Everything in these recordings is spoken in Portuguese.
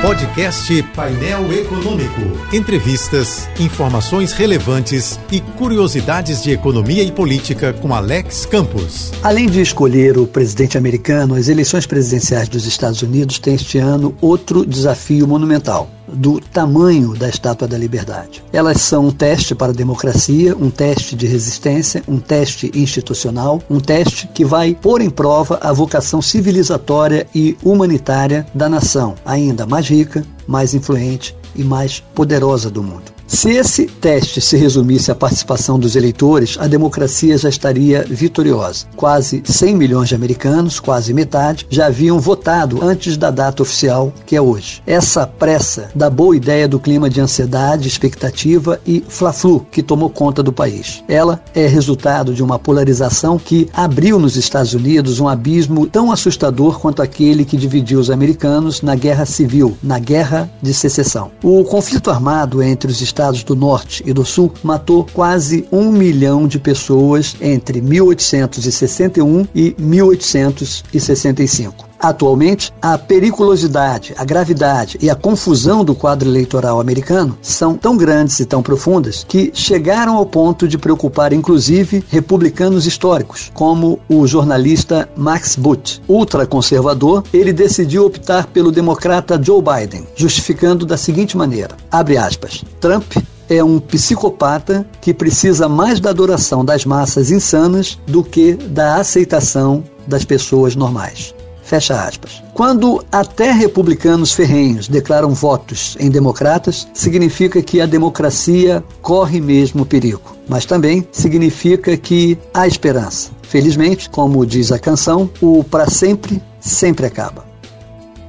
Podcast Painel Econômico. Entrevistas, informações relevantes e curiosidades de economia e política com Alex Campos. Além de escolher o presidente americano, as eleições presidenciais dos Estados Unidos têm este ano outro desafio monumental do tamanho da Estátua da Liberdade. Elas são um teste para a democracia, um teste de resistência, um teste institucional, um teste que vai pôr em prova a vocação civilizatória e humanitária da nação, ainda mais rica, mais influente e mais poderosa do mundo. Se esse teste se resumisse à participação dos eleitores, a democracia já estaria vitoriosa. Quase 100 milhões de americanos, quase metade, já haviam votado antes da data oficial, que é hoje. Essa pressa da boa ideia do clima de ansiedade, expectativa e fla-flu que tomou conta do país. Ela é resultado de uma polarização que abriu nos Estados Unidos um abismo tão assustador quanto aquele que dividiu os americanos na Guerra Civil, na Guerra de Secessão. O conflito armado entre os estados do Norte e do Sul matou quase um milhão de pessoas entre 1861 e 1865. Atualmente, a periculosidade, a gravidade e a confusão do quadro eleitoral americano são tão grandes e tão profundas que chegaram ao ponto de preocupar inclusive republicanos históricos, como o jornalista Max Boot. Ultraconservador, ele decidiu optar pelo democrata Joe Biden, justificando da seguinte maneira: abre aspas, Trump é um psicopata que precisa mais da adoração das massas insanas do que da aceitação das pessoas normais. Fecha aspas. Quando até republicanos ferrenhos declaram votos em democratas, significa que a democracia corre mesmo perigo. Mas também significa que há esperança. Felizmente, como diz a canção, o para sempre sempre acaba.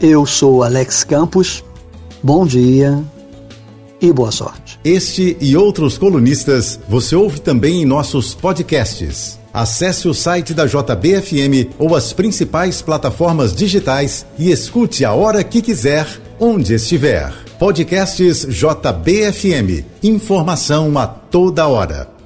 Eu sou Alex Campos. Bom dia e boa sorte. Este e outros colunistas você ouve também em nossos podcasts. Acesse o site da JBFM ou as principais plataformas digitais e escute a hora que quiser, onde estiver. Podcasts JBFM. Informação a toda hora.